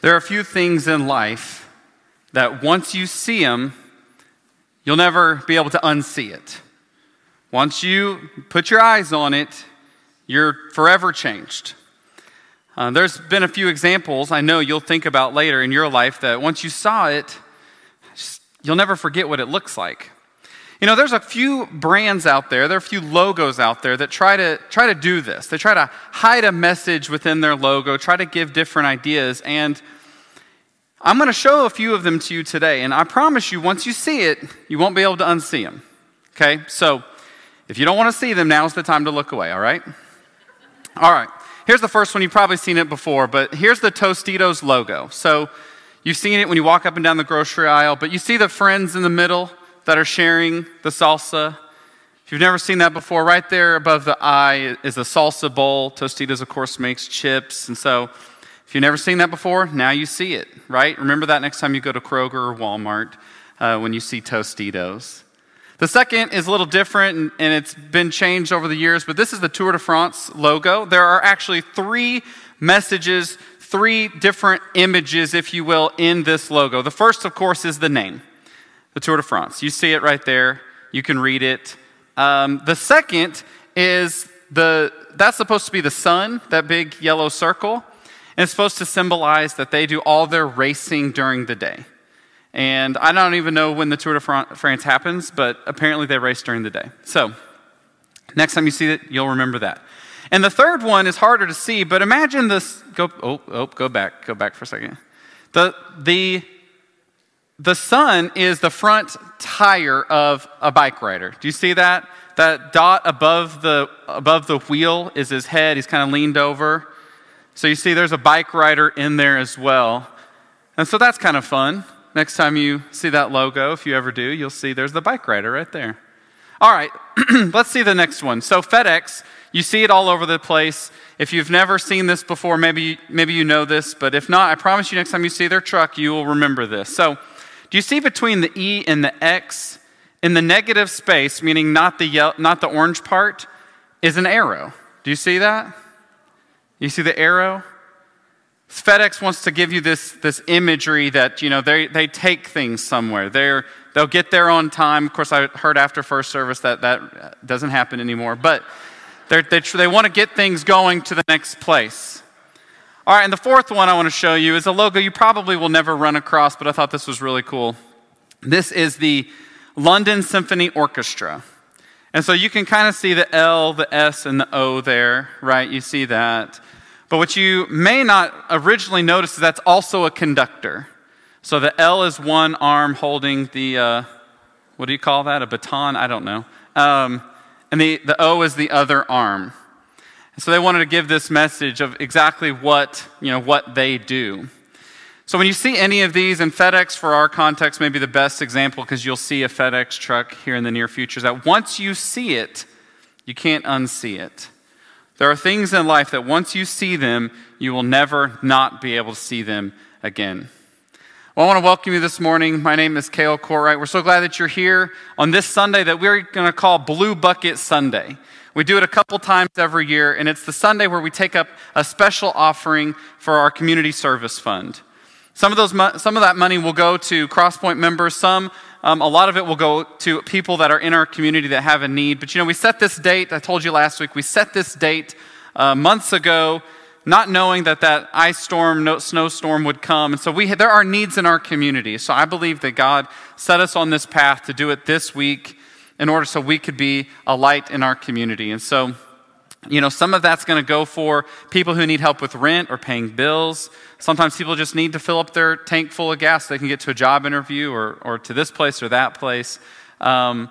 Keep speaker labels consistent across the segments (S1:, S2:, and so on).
S1: There are a few things in life that once you see them, you'll never be able to unsee it. Once you put your eyes on it, you're forever changed. Uh, there's been a few examples I know you'll think about later in your life that once you saw it, you'll never forget what it looks like. You know, there's a few brands out there, there are a few logos out there that try to try to do this. They try to hide a message within their logo, try to give different ideas, and I'm going to show a few of them to you today. And I promise you, once you see it, you won't be able to unsee them. Okay? So, if you don't want to see them, now's the time to look away, all right? All right. Here's the first one. You've probably seen it before, but here's the Tostitos logo. So, you've seen it when you walk up and down the grocery aisle, but you see the friends in the middle that are sharing the salsa. If you've never seen that before, right there above the eye is a salsa bowl. Tostitos, of course, makes chips. And so, if you've never seen that before, now you see it, right? Remember that next time you go to Kroger or Walmart uh, when you see Tostitos. The second is a little different and, and it's been changed over the years, but this is the Tour de France logo. There are actually three messages, three different images, if you will, in this logo. The first, of course, is the name the Tour de France. You see it right there. You can read it. Um, the second is the that's supposed to be the sun, that big yellow circle, and it's supposed to symbolize that they do all their racing during the day. And I don't even know when the Tour de France happens, but apparently they race during the day. So next time you see it, you'll remember that. And the third one is harder to see, but imagine this. Go, oh, oh, go back, go back for a second. The, the the sun is the front tire of a bike rider. Do you see that? That dot above the, above the wheel is his head. He's kind of leaned over. So you see there's a bike rider in there as well. And so that's kind of fun. Next time you see that logo, if you ever do, you'll see there's the bike rider right there. All right, let's see the next one. So FedEx, you see it all over the place. If you've never seen this before, maybe, maybe you know this, but if not, I promise you next time you see their truck, you will remember this. So do you see between the E and the X, in the negative space, meaning not the, yellow, not the orange part, is an arrow? Do you see that? You see the arrow? FedEx wants to give you this, this imagery that, you know, they, they take things somewhere. They're, they'll get there on time. Of course, I heard after first service that that doesn't happen anymore. But they, they want to get things going to the next place. All right, and the fourth one I want to show you is a logo you probably will never run across, but I thought this was really cool. This is the London Symphony Orchestra. And so you can kind of see the L, the S, and the O there, right? You see that. But what you may not originally notice is that's also a conductor. So the L is one arm holding the, uh, what do you call that? A baton? I don't know. Um, and the, the O is the other arm. So they wanted to give this message of exactly what, you know, what they do. So when you see any of these, and FedEx for our context may be the best example because you'll see a FedEx truck here in the near future, that once you see it, you can't unsee it. There are things in life that once you see them, you will never not be able to see them again. Well, I want to welcome you this morning. My name is Kale Courtright. We're so glad that you're here on this Sunday that we're going to call Blue Bucket Sunday. We do it a couple times every year, and it's the Sunday where we take up a special offering for our community service fund. Some of, those, some of that money will go to Crosspoint members. Some, um, a lot of it will go to people that are in our community that have a need. But you know, we set this date. I told you last week. We set this date uh, months ago, not knowing that that ice storm, no, snowstorm would come. And so we, there are needs in our community. So I believe that God set us on this path to do it this week in order so we could be a light in our community. And so, you know, some of that's going to go for people who need help with rent or paying bills. Sometimes people just need to fill up their tank full of gas so they can get to a job interview or, or to this place or that place. Um,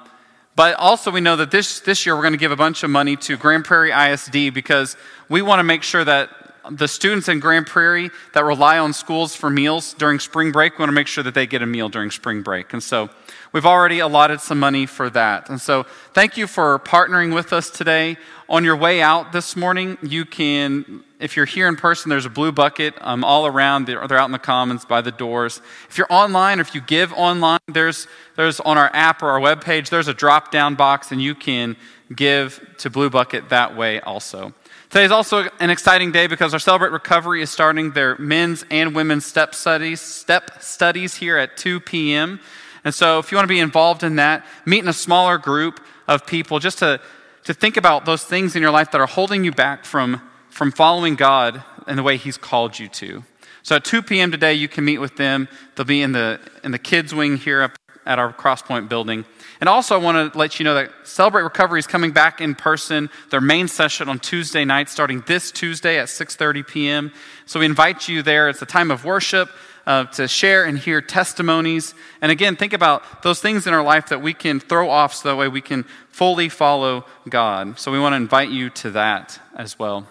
S1: but also, we know that this, this year we're going to give a bunch of money to Grand Prairie ISD because we want to make sure that the students in Grand Prairie that rely on schools for meals during spring break, we want to make sure that they get a meal during spring break. And so we've already allotted some money for that. And so thank you for partnering with us today. On your way out this morning, you can, if you're here in person, there's a blue bucket um, all around. They're, they're out in the commons by the doors. If you're online or if you give online, there's, there's on our app or our webpage, there's a drop down box and you can give to Blue Bucket that way also. Today is also an exciting day because our Celebrate Recovery is starting their men's and women's step studies, step studies here at 2 p.m. And so if you want to be involved in that, meet in a smaller group of people just to, to think about those things in your life that are holding you back from, from following God in the way He's called you to. So at 2 p.m. today, you can meet with them. They'll be in the, in the kids' wing here up at our Crosspoint building. And also, I want to let you know that Celebrate Recovery is coming back in person. Their main session on Tuesday night, starting this Tuesday at 6:30 p.m. So we invite you there. It's a time of worship uh, to share and hear testimonies. And again, think about those things in our life that we can throw off, so that way we can fully follow God. So we want to invite you to that as well.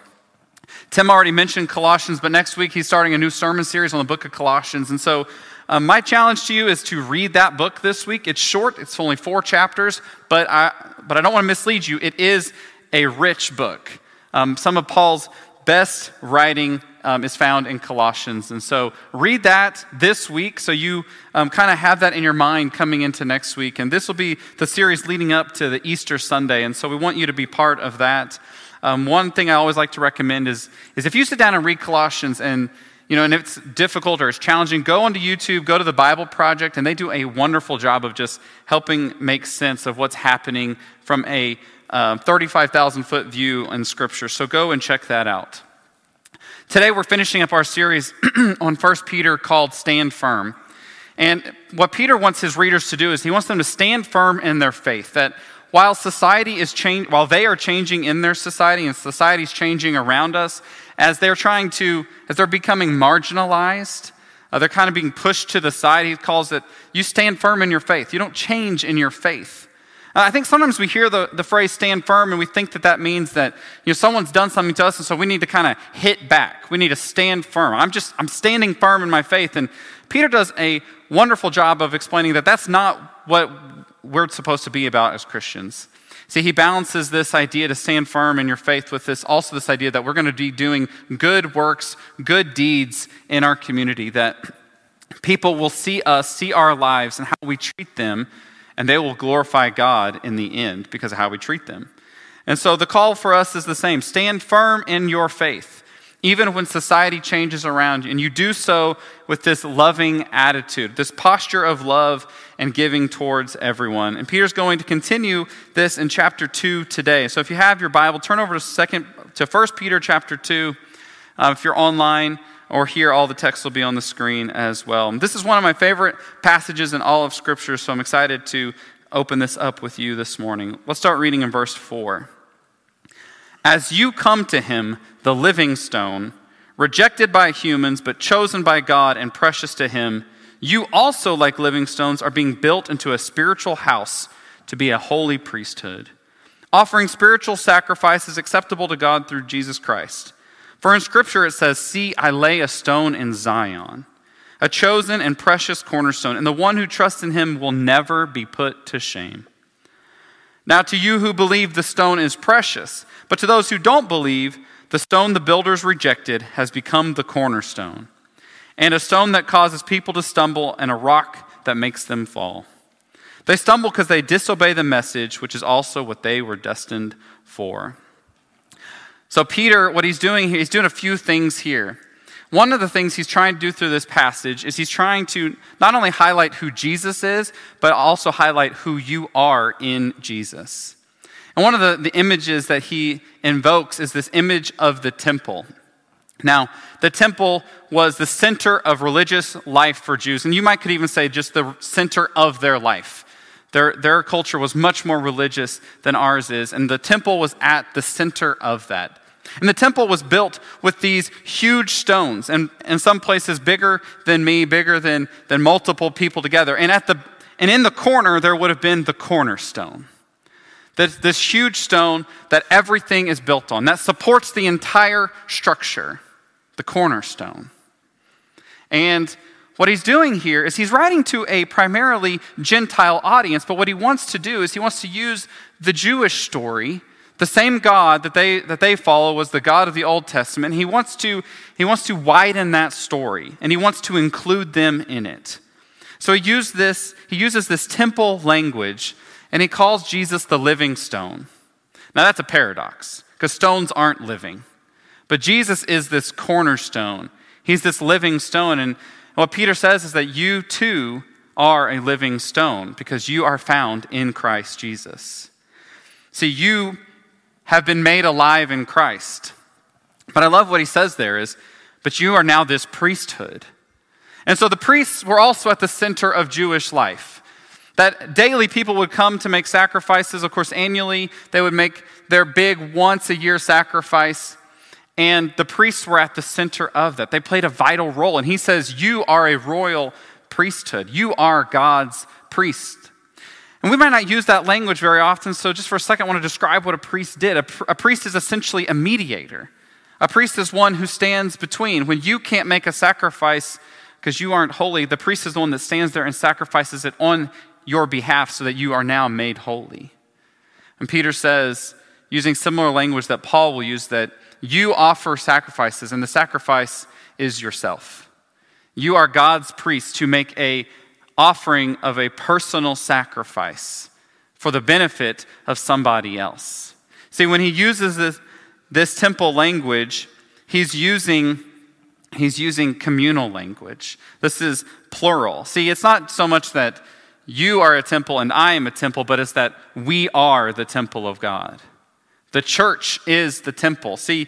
S1: Tim already mentioned Colossians, but next week he's starting a new sermon series on the book of Colossians. And so um, my challenge to you is to read that book this week. It's short, it's only four chapters, but I, but I don't want to mislead you. It is a rich book. Um, some of Paul's best writing um, is found in Colossians. And so read that this week so you um, kind of have that in your mind coming into next week. And this will be the series leading up to the Easter Sunday. And so we want you to be part of that. Um, one thing I always like to recommend is, is if you sit down and read Colossians and you know, and if it's difficult or it's challenging, go onto YouTube, go to the Bible Project, and they do a wonderful job of just helping make sense of what's happening from a uh, 35,000 foot view in Scripture. So go and check that out. Today we're finishing up our series on 1 Peter called Stand Firm. And what Peter wants his readers to do is he wants them to stand firm in their faith. That while society is changing, while they are changing in their society and society is changing around us, as they're trying to, as they're becoming marginalized, uh, they're kind of being pushed to the side. He calls it, you stand firm in your faith. You don't change in your faith. Uh, I think sometimes we hear the, the phrase stand firm and we think that that means that you know, someone's done something to us and so we need to kind of hit back. We need to stand firm. I'm just, I'm standing firm in my faith. And Peter does a wonderful job of explaining that that's not what we're supposed to be about as Christians. See, he balances this idea to stand firm in your faith with this also this idea that we're going to be doing good works, good deeds in our community, that people will see us, see our lives, and how we treat them, and they will glorify God in the end because of how we treat them. And so the call for us is the same stand firm in your faith even when society changes around you. And you do so with this loving attitude, this posture of love and giving towards everyone. And Peter's going to continue this in chapter 2 today. So if you have your Bible, turn over to second to 1 Peter chapter 2. Uh, if you're online or here, all the text will be on the screen as well. This is one of my favorite passages in all of Scripture, so I'm excited to open this up with you this morning. Let's start reading in verse 4. As you come to him, the living stone, rejected by humans, but chosen by God and precious to him, you also, like living stones, are being built into a spiritual house to be a holy priesthood, offering spiritual sacrifices acceptable to God through Jesus Christ. For in Scripture it says, See, I lay a stone in Zion, a chosen and precious cornerstone, and the one who trusts in him will never be put to shame. Now, to you who believe, the stone is precious, but to those who don't believe, the stone the builders rejected has become the cornerstone, and a stone that causes people to stumble, and a rock that makes them fall. They stumble because they disobey the message, which is also what they were destined for. So, Peter, what he's doing here, he's doing a few things here. One of the things he's trying to do through this passage is he's trying to not only highlight who Jesus is, but also highlight who you are in Jesus. And one of the, the images that he invokes is this image of the temple. Now, the temple was the center of religious life for Jews, and you might could even say just the center of their life. Their, their culture was much more religious than ours is, and the temple was at the center of that. And the temple was built with these huge stones, and in some places bigger than me, bigger than, than multiple people together. And, at the, and in the corner, there would have been the cornerstone. This, this huge stone that everything is built on, that supports the entire structure, the cornerstone. And what he's doing here is he's writing to a primarily Gentile audience, but what he wants to do is he wants to use the Jewish story the same God that they, that they follow was the God of the Old Testament. He wants, to, he wants to widen that story, and he wants to include them in it. So he, used this, he uses this temple language, and he calls Jesus the living stone. Now, that's a paradox because stones aren't living. But Jesus is this cornerstone, He's this living stone. And what Peter says is that you too are a living stone because you are found in Christ Jesus. See, you have been made alive in Christ. But I love what he says there is, but you are now this priesthood. And so the priests were also at the center of Jewish life. That daily people would come to make sacrifices. Of course, annually they would make their big once a year sacrifice. And the priests were at the center of that. They played a vital role. And he says, You are a royal priesthood. You are God's priest. And we might not use that language very often, so just for a second, I want to describe what a priest did. A, a priest is essentially a mediator. A priest is one who stands between. When you can't make a sacrifice because you aren't holy, the priest is the one that stands there and sacrifices it on your behalf so that you are now made holy. And Peter says, using similar language that Paul will use, that you offer sacrifices, and the sacrifice is yourself. You are God's priest to make a offering of a personal sacrifice for the benefit of somebody else. See, when he uses this, this temple language, he's using, he's using communal language. This is plural. See, it's not so much that you are a temple and I am a temple, but it's that we are the temple of God. The church is the temple. See,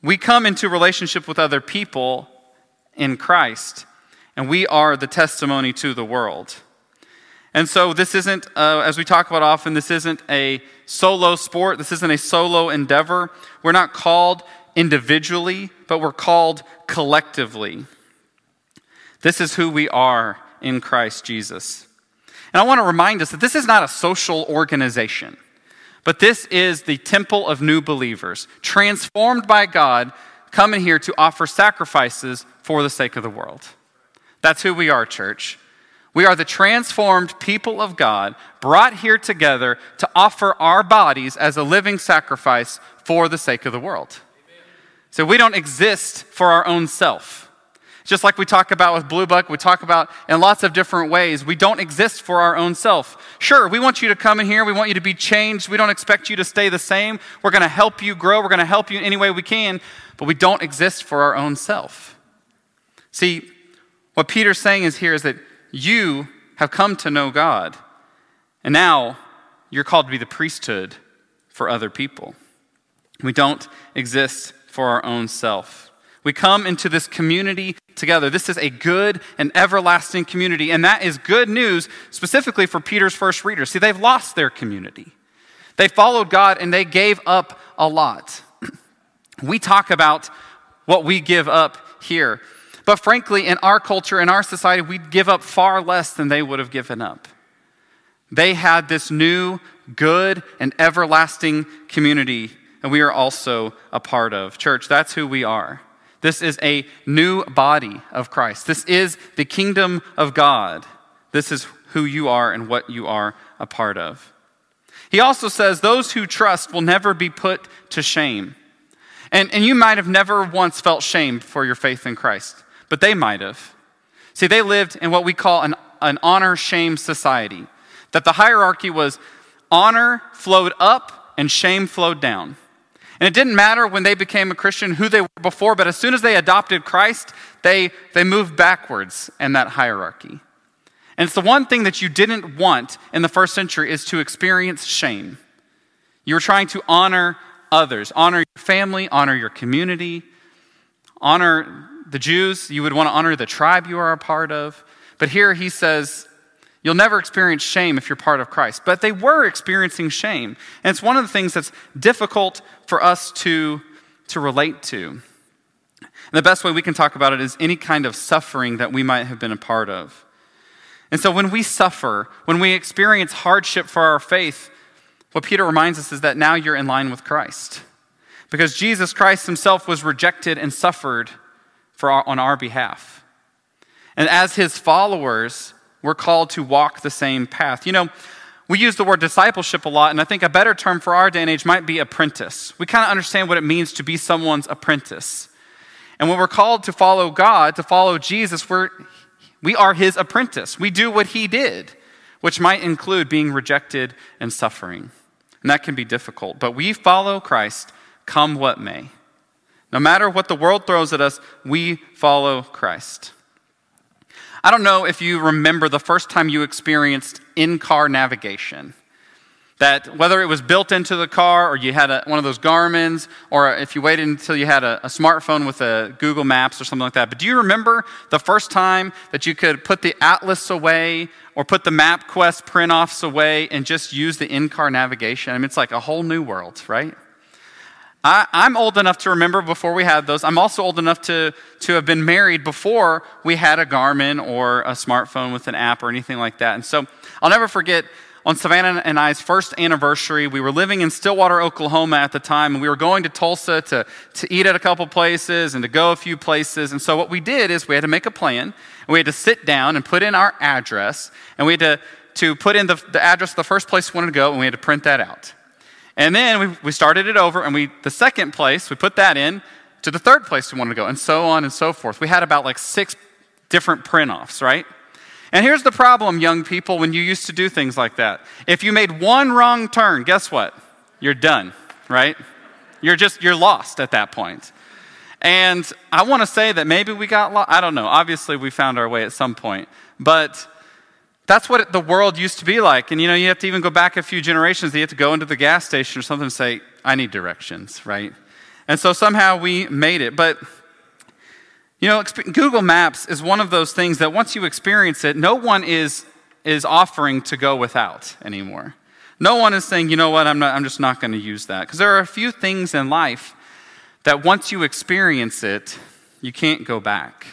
S1: we come into relationship with other people in Christ, and we are the testimony to the world. And so, this isn't, uh, as we talk about often, this isn't a solo sport. This isn't a solo endeavor. We're not called individually, but we're called collectively. This is who we are in Christ Jesus. And I want to remind us that this is not a social organization, but this is the temple of new believers, transformed by God, coming here to offer sacrifices for the sake of the world. That's who we are, church. We are the transformed people of God brought here together to offer our bodies as a living sacrifice for the sake of the world. So we don't exist for our own self. Just like we talk about with Blue Buck, we talk about in lots of different ways. We don't exist for our own self. Sure, we want you to come in here. We want you to be changed. We don't expect you to stay the same. We're going to help you grow. We're going to help you in any way we can, but we don't exist for our own self. See, what Peter's saying is here is that you have come to know God, and now you're called to be the priesthood for other people. We don't exist for our own self. We come into this community together. This is a good and everlasting community, and that is good news specifically for Peter's first readers. See, they've lost their community. They followed God and they gave up a lot. we talk about what we give up here. But frankly, in our culture, in our society, we'd give up far less than they would have given up. They had this new, good, and everlasting community, and we are also a part of. Church, that's who we are. This is a new body of Christ. This is the kingdom of God. This is who you are and what you are a part of. He also says, Those who trust will never be put to shame. And, and you might have never once felt shame for your faith in Christ but they might have. See, they lived in what we call an, an honor shame society, that the hierarchy was honor flowed up and shame flowed down. And it didn't matter when they became a Christian who they were before, but as soon as they adopted Christ, they, they moved backwards in that hierarchy. And it's the one thing that you didn't want in the first century is to experience shame. You were trying to honor others, honor your family, honor your community, honor the Jews, you would want to honor the tribe you are a part of. But here he says, You'll never experience shame if you're part of Christ. But they were experiencing shame. And it's one of the things that's difficult for us to, to relate to. And the best way we can talk about it is any kind of suffering that we might have been a part of. And so when we suffer, when we experience hardship for our faith, what Peter reminds us is that now you're in line with Christ. Because Jesus Christ himself was rejected and suffered for our, on our behalf. And as his followers, we're called to walk the same path. You know, we use the word discipleship a lot, and I think a better term for our day and age might be apprentice. We kind of understand what it means to be someone's apprentice. And when we're called to follow God, to follow Jesus, we're, we are his apprentice. We do what he did, which might include being rejected and suffering. And that can be difficult. But we follow Christ come what may. No matter what the world throws at us, we follow Christ. I don't know if you remember the first time you experienced in car navigation. That whether it was built into the car or you had a, one of those Garmin's or if you waited until you had a, a smartphone with a Google Maps or something like that. But do you remember the first time that you could put the Atlas away or put the MapQuest print offs away and just use the in car navigation? I mean, it's like a whole new world, right? I, am old enough to remember before we had those. I'm also old enough to, to have been married before we had a Garmin or a smartphone with an app or anything like that. And so I'll never forget on Savannah and I's first anniversary. We were living in Stillwater, Oklahoma at the time, and we were going to Tulsa to, to eat at a couple places and to go a few places. And so what we did is we had to make a plan, and we had to sit down and put in our address, and we had to, to put in the, the address of the first place we wanted to go, and we had to print that out. And then we, we started it over, and we the second place, we put that in to the third place we wanted to go, and so on and so forth. We had about like six different print offs, right? And here's the problem, young people, when you used to do things like that. If you made one wrong turn, guess what? You're done, right? You're just, you're lost at that point. And I want to say that maybe we got lost. I don't know. Obviously, we found our way at some point. But that's what the world used to be like. And you know, you have to even go back a few generations. You have to go into the gas station or something and say, I need directions, right? And so somehow we made it. But you know, Google Maps is one of those things that once you experience it, no one is, is offering to go without anymore. No one is saying, you know what, I'm, not, I'm just not going to use that. Because there are a few things in life that once you experience it, you can't go back.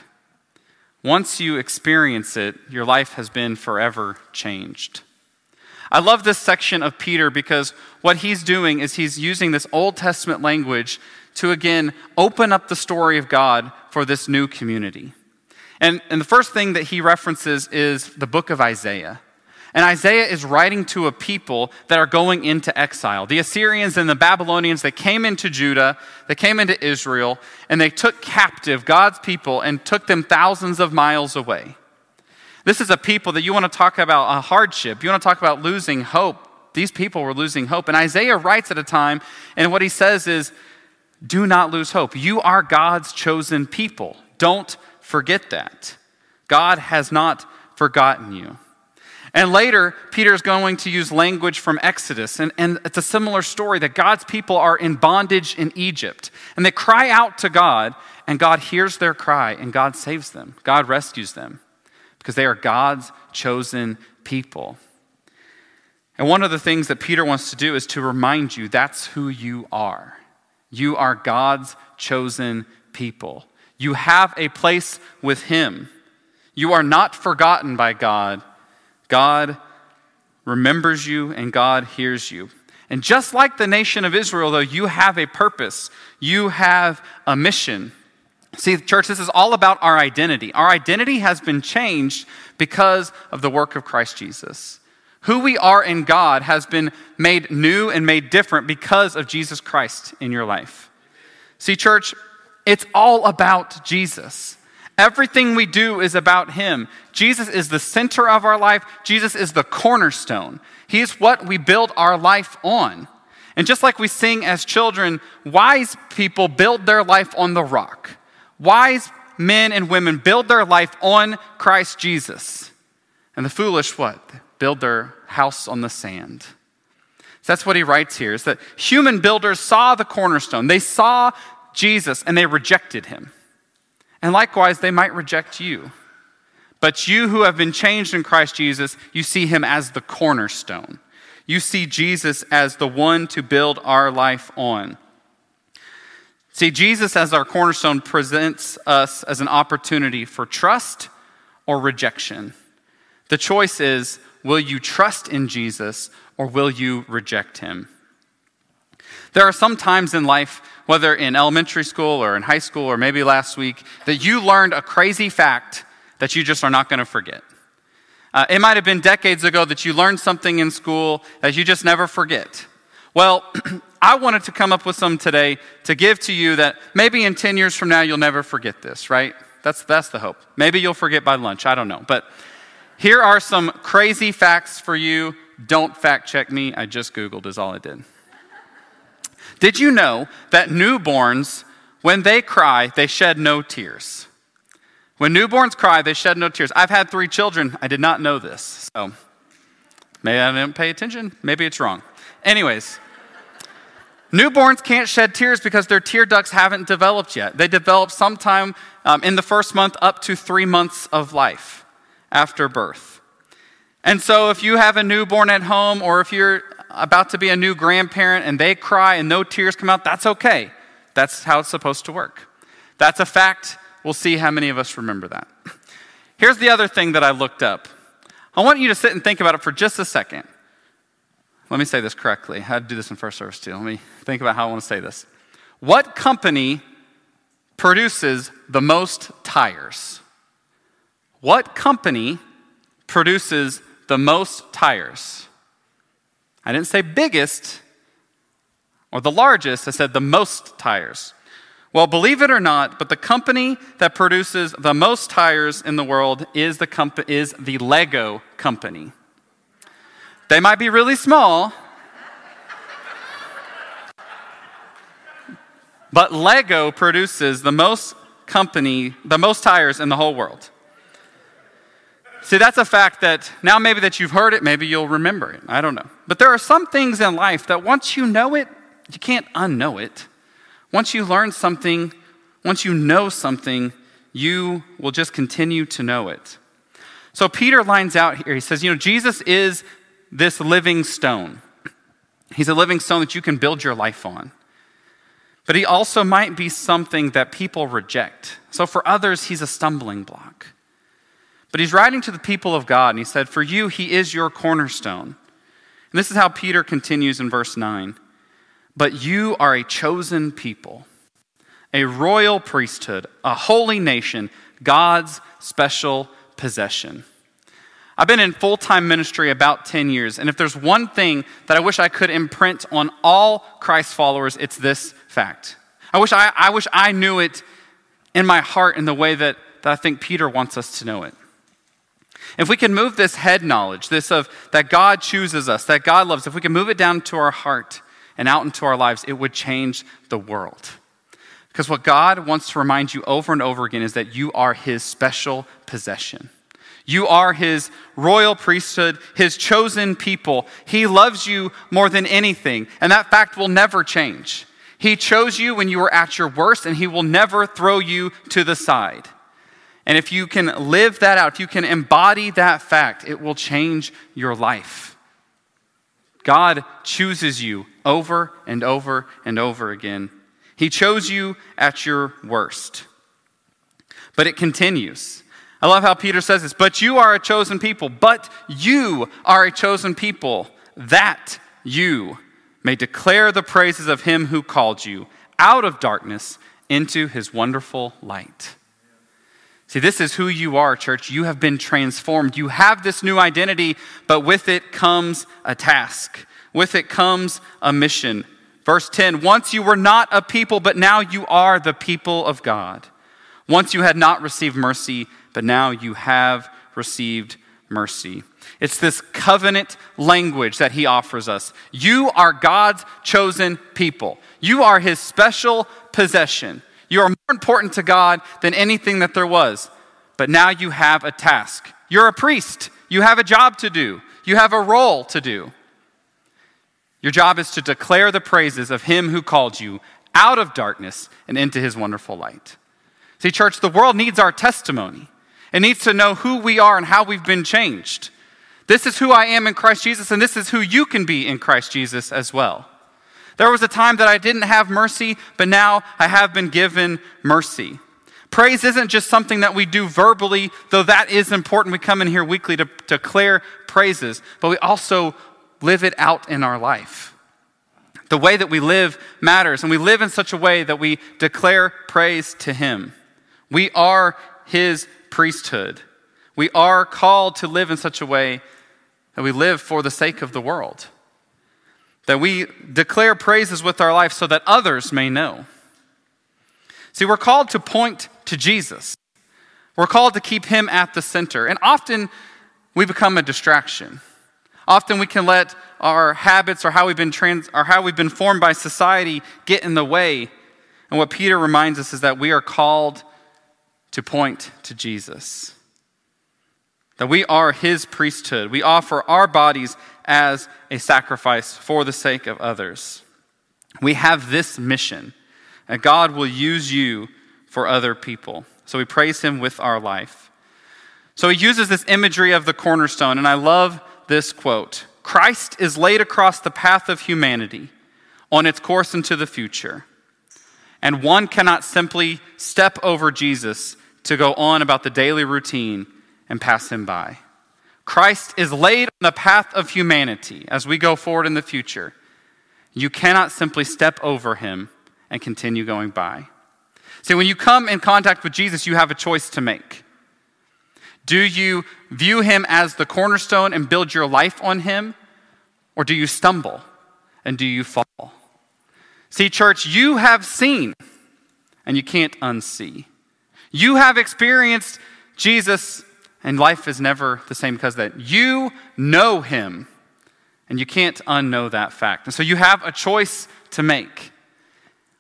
S1: Once you experience it, your life has been forever changed. I love this section of Peter because what he's doing is he's using this Old Testament language to again open up the story of God for this new community. And, and the first thing that he references is the book of Isaiah. And Isaiah is writing to a people that are going into exile. The Assyrians and the Babylonians, they came into Judah, they came into Israel, and they took captive God's people and took them thousands of miles away. This is a people that you want to talk about a hardship, you want to talk about losing hope. These people were losing hope. And Isaiah writes at a time, and what he says is, Do not lose hope. You are God's chosen people. Don't forget that. God has not forgotten you. And later, Peter is going to use language from Exodus. And, and it's a similar story that God's people are in bondage in Egypt. And they cry out to God, and God hears their cry, and God saves them. God rescues them because they are God's chosen people. And one of the things that Peter wants to do is to remind you that's who you are. You are God's chosen people. You have a place with Him. You are not forgotten by God God remembers you and God hears you. And just like the nation of Israel, though, you have a purpose, you have a mission. See, church, this is all about our identity. Our identity has been changed because of the work of Christ Jesus. Who we are in God has been made new and made different because of Jesus Christ in your life. See, church, it's all about Jesus. Everything we do is about Him. Jesus is the center of our life, Jesus is the cornerstone. He's what we build our life on. And just like we sing as children, wise people build their life on the rock. Wise men and women build their life on Christ Jesus. And the foolish what? Build their house on the sand. So that's what he writes here is that human builders saw the cornerstone. They saw Jesus and they rejected him. And likewise, they might reject you. But you who have been changed in Christ Jesus, you see him as the cornerstone. You see Jesus as the one to build our life on. See, Jesus as our cornerstone presents us as an opportunity for trust or rejection. The choice is will you trust in Jesus or will you reject him? There are some times in life whether in elementary school or in high school or maybe last week, that you learned a crazy fact that you just are not going to forget. Uh, it might have been decades ago that you learned something in school that you just never forget. Well, I wanted to come up with some today to give to you that maybe in 10 years from now you'll never forget this, right? That's, that's the hope. Maybe you'll forget by lunch, I don't know. But here are some crazy facts for you Don't fact check me. I just Googled, is all I did. Did you know that newborns, when they cry, they shed no tears? When newborns cry, they shed no tears. I've had three children. I did not know this. So maybe I didn't pay attention. Maybe it's wrong. Anyways, newborns can't shed tears because their tear ducts haven't developed yet. They develop sometime um, in the first month up to three months of life after birth. And so if you have a newborn at home or if you're about to be a new grandparent and they cry and no tears come out, that's okay. That's how it's supposed to work. That's a fact. We'll see how many of us remember that. Here's the other thing that I looked up. I want you to sit and think about it for just a second. Let me say this correctly. I do this in first service too. Let me think about how I want to say this. What company produces the most tires? What company produces the most tires? I didn't say biggest or the largest, I said the most tires. Well, believe it or not, but the company that produces the most tires in the world is the, comp- is the Lego company. They might be really small, but Lego produces the most company, the most tires in the whole world. See, that's a fact that now maybe that you've heard it, maybe you'll remember it. I don't know. But there are some things in life that once you know it, you can't unknow it. Once you learn something, once you know something, you will just continue to know it. So Peter lines out here. He says, You know, Jesus is this living stone. He's a living stone that you can build your life on. But he also might be something that people reject. So for others, he's a stumbling block. But he's writing to the people of God, and he said, For you, he is your cornerstone. And this is how Peter continues in verse 9. But you are a chosen people, a royal priesthood, a holy nation, God's special possession. I've been in full time ministry about 10 years, and if there's one thing that I wish I could imprint on all Christ followers, it's this fact. I wish I, I, wish I knew it in my heart in the way that, that I think Peter wants us to know it. If we can move this head knowledge, this of that God chooses us, that God loves, if we can move it down to our heart and out into our lives, it would change the world. Because what God wants to remind you over and over again is that you are His special possession. You are His royal priesthood, His chosen people. He loves you more than anything, and that fact will never change. He chose you when you were at your worst, and He will never throw you to the side. And if you can live that out, if you can embody that fact, it will change your life. God chooses you over and over and over again. He chose you at your worst. But it continues. I love how Peter says this, but you are a chosen people, but you are a chosen people, that you may declare the praises of him who called you out of darkness into his wonderful light. See, this is who you are, church. You have been transformed. You have this new identity, but with it comes a task. With it comes a mission. Verse 10 Once you were not a people, but now you are the people of God. Once you had not received mercy, but now you have received mercy. It's this covenant language that he offers us. You are God's chosen people, you are his special possession. You are more important to God than anything that there was. But now you have a task. You're a priest. You have a job to do. You have a role to do. Your job is to declare the praises of Him who called you out of darkness and into His wonderful light. See, church, the world needs our testimony. It needs to know who we are and how we've been changed. This is who I am in Christ Jesus, and this is who you can be in Christ Jesus as well. There was a time that I didn't have mercy, but now I have been given mercy. Praise isn't just something that we do verbally, though that is important. We come in here weekly to declare praises, but we also live it out in our life. The way that we live matters, and we live in such a way that we declare praise to Him. We are His priesthood. We are called to live in such a way that we live for the sake of the world that we declare praises with our life so that others may know. See, we're called to point to Jesus. We're called to keep him at the center. And often we become a distraction. Often we can let our habits or how we've been trans, or how we've been formed by society get in the way. And what Peter reminds us is that we are called to point to Jesus. That we are his priesthood. We offer our bodies as a sacrifice for the sake of others. We have this mission, and God will use you for other people. So we praise him with our life. So he uses this imagery of the cornerstone, and I love this quote Christ is laid across the path of humanity on its course into the future. And one cannot simply step over Jesus to go on about the daily routine and pass him by. Christ is laid on the path of humanity as we go forward in the future. You cannot simply step over him and continue going by. See, when you come in contact with Jesus, you have a choice to make. Do you view him as the cornerstone and build your life on him? Or do you stumble and do you fall? See, church, you have seen and you can't unsee. You have experienced Jesus and life is never the same because that. You know him and you can't unknow that fact. And so you have a choice to make.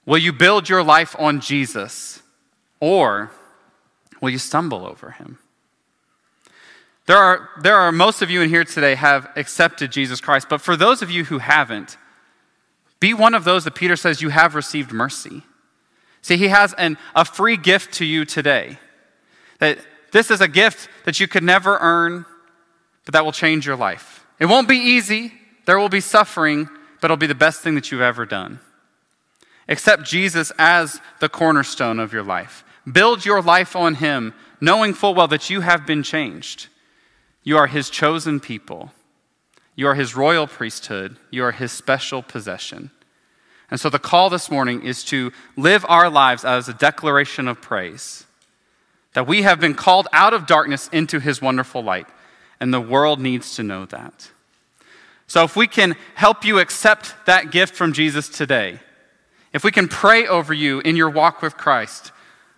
S1: Will you build your life on Jesus or will you stumble over him? There are, there are most of you in here today have accepted Jesus Christ, but for those of you who haven't, be one of those that Peter says you have received mercy. See, he has an, a free gift to you today. That this is a gift that you could never earn, but that will change your life. It won't be easy, there will be suffering, but it'll be the best thing that you've ever done. Accept Jesus as the cornerstone of your life. Build your life on him, knowing full well that you have been changed. You are his chosen people. You are his royal priesthood. You are his special possession. And so the call this morning is to live our lives as a declaration of praise that we have been called out of darkness into his wonderful light, and the world needs to know that. So if we can help you accept that gift from Jesus today, if we can pray over you in your walk with Christ,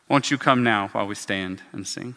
S1: won't you come now while we stand and sing?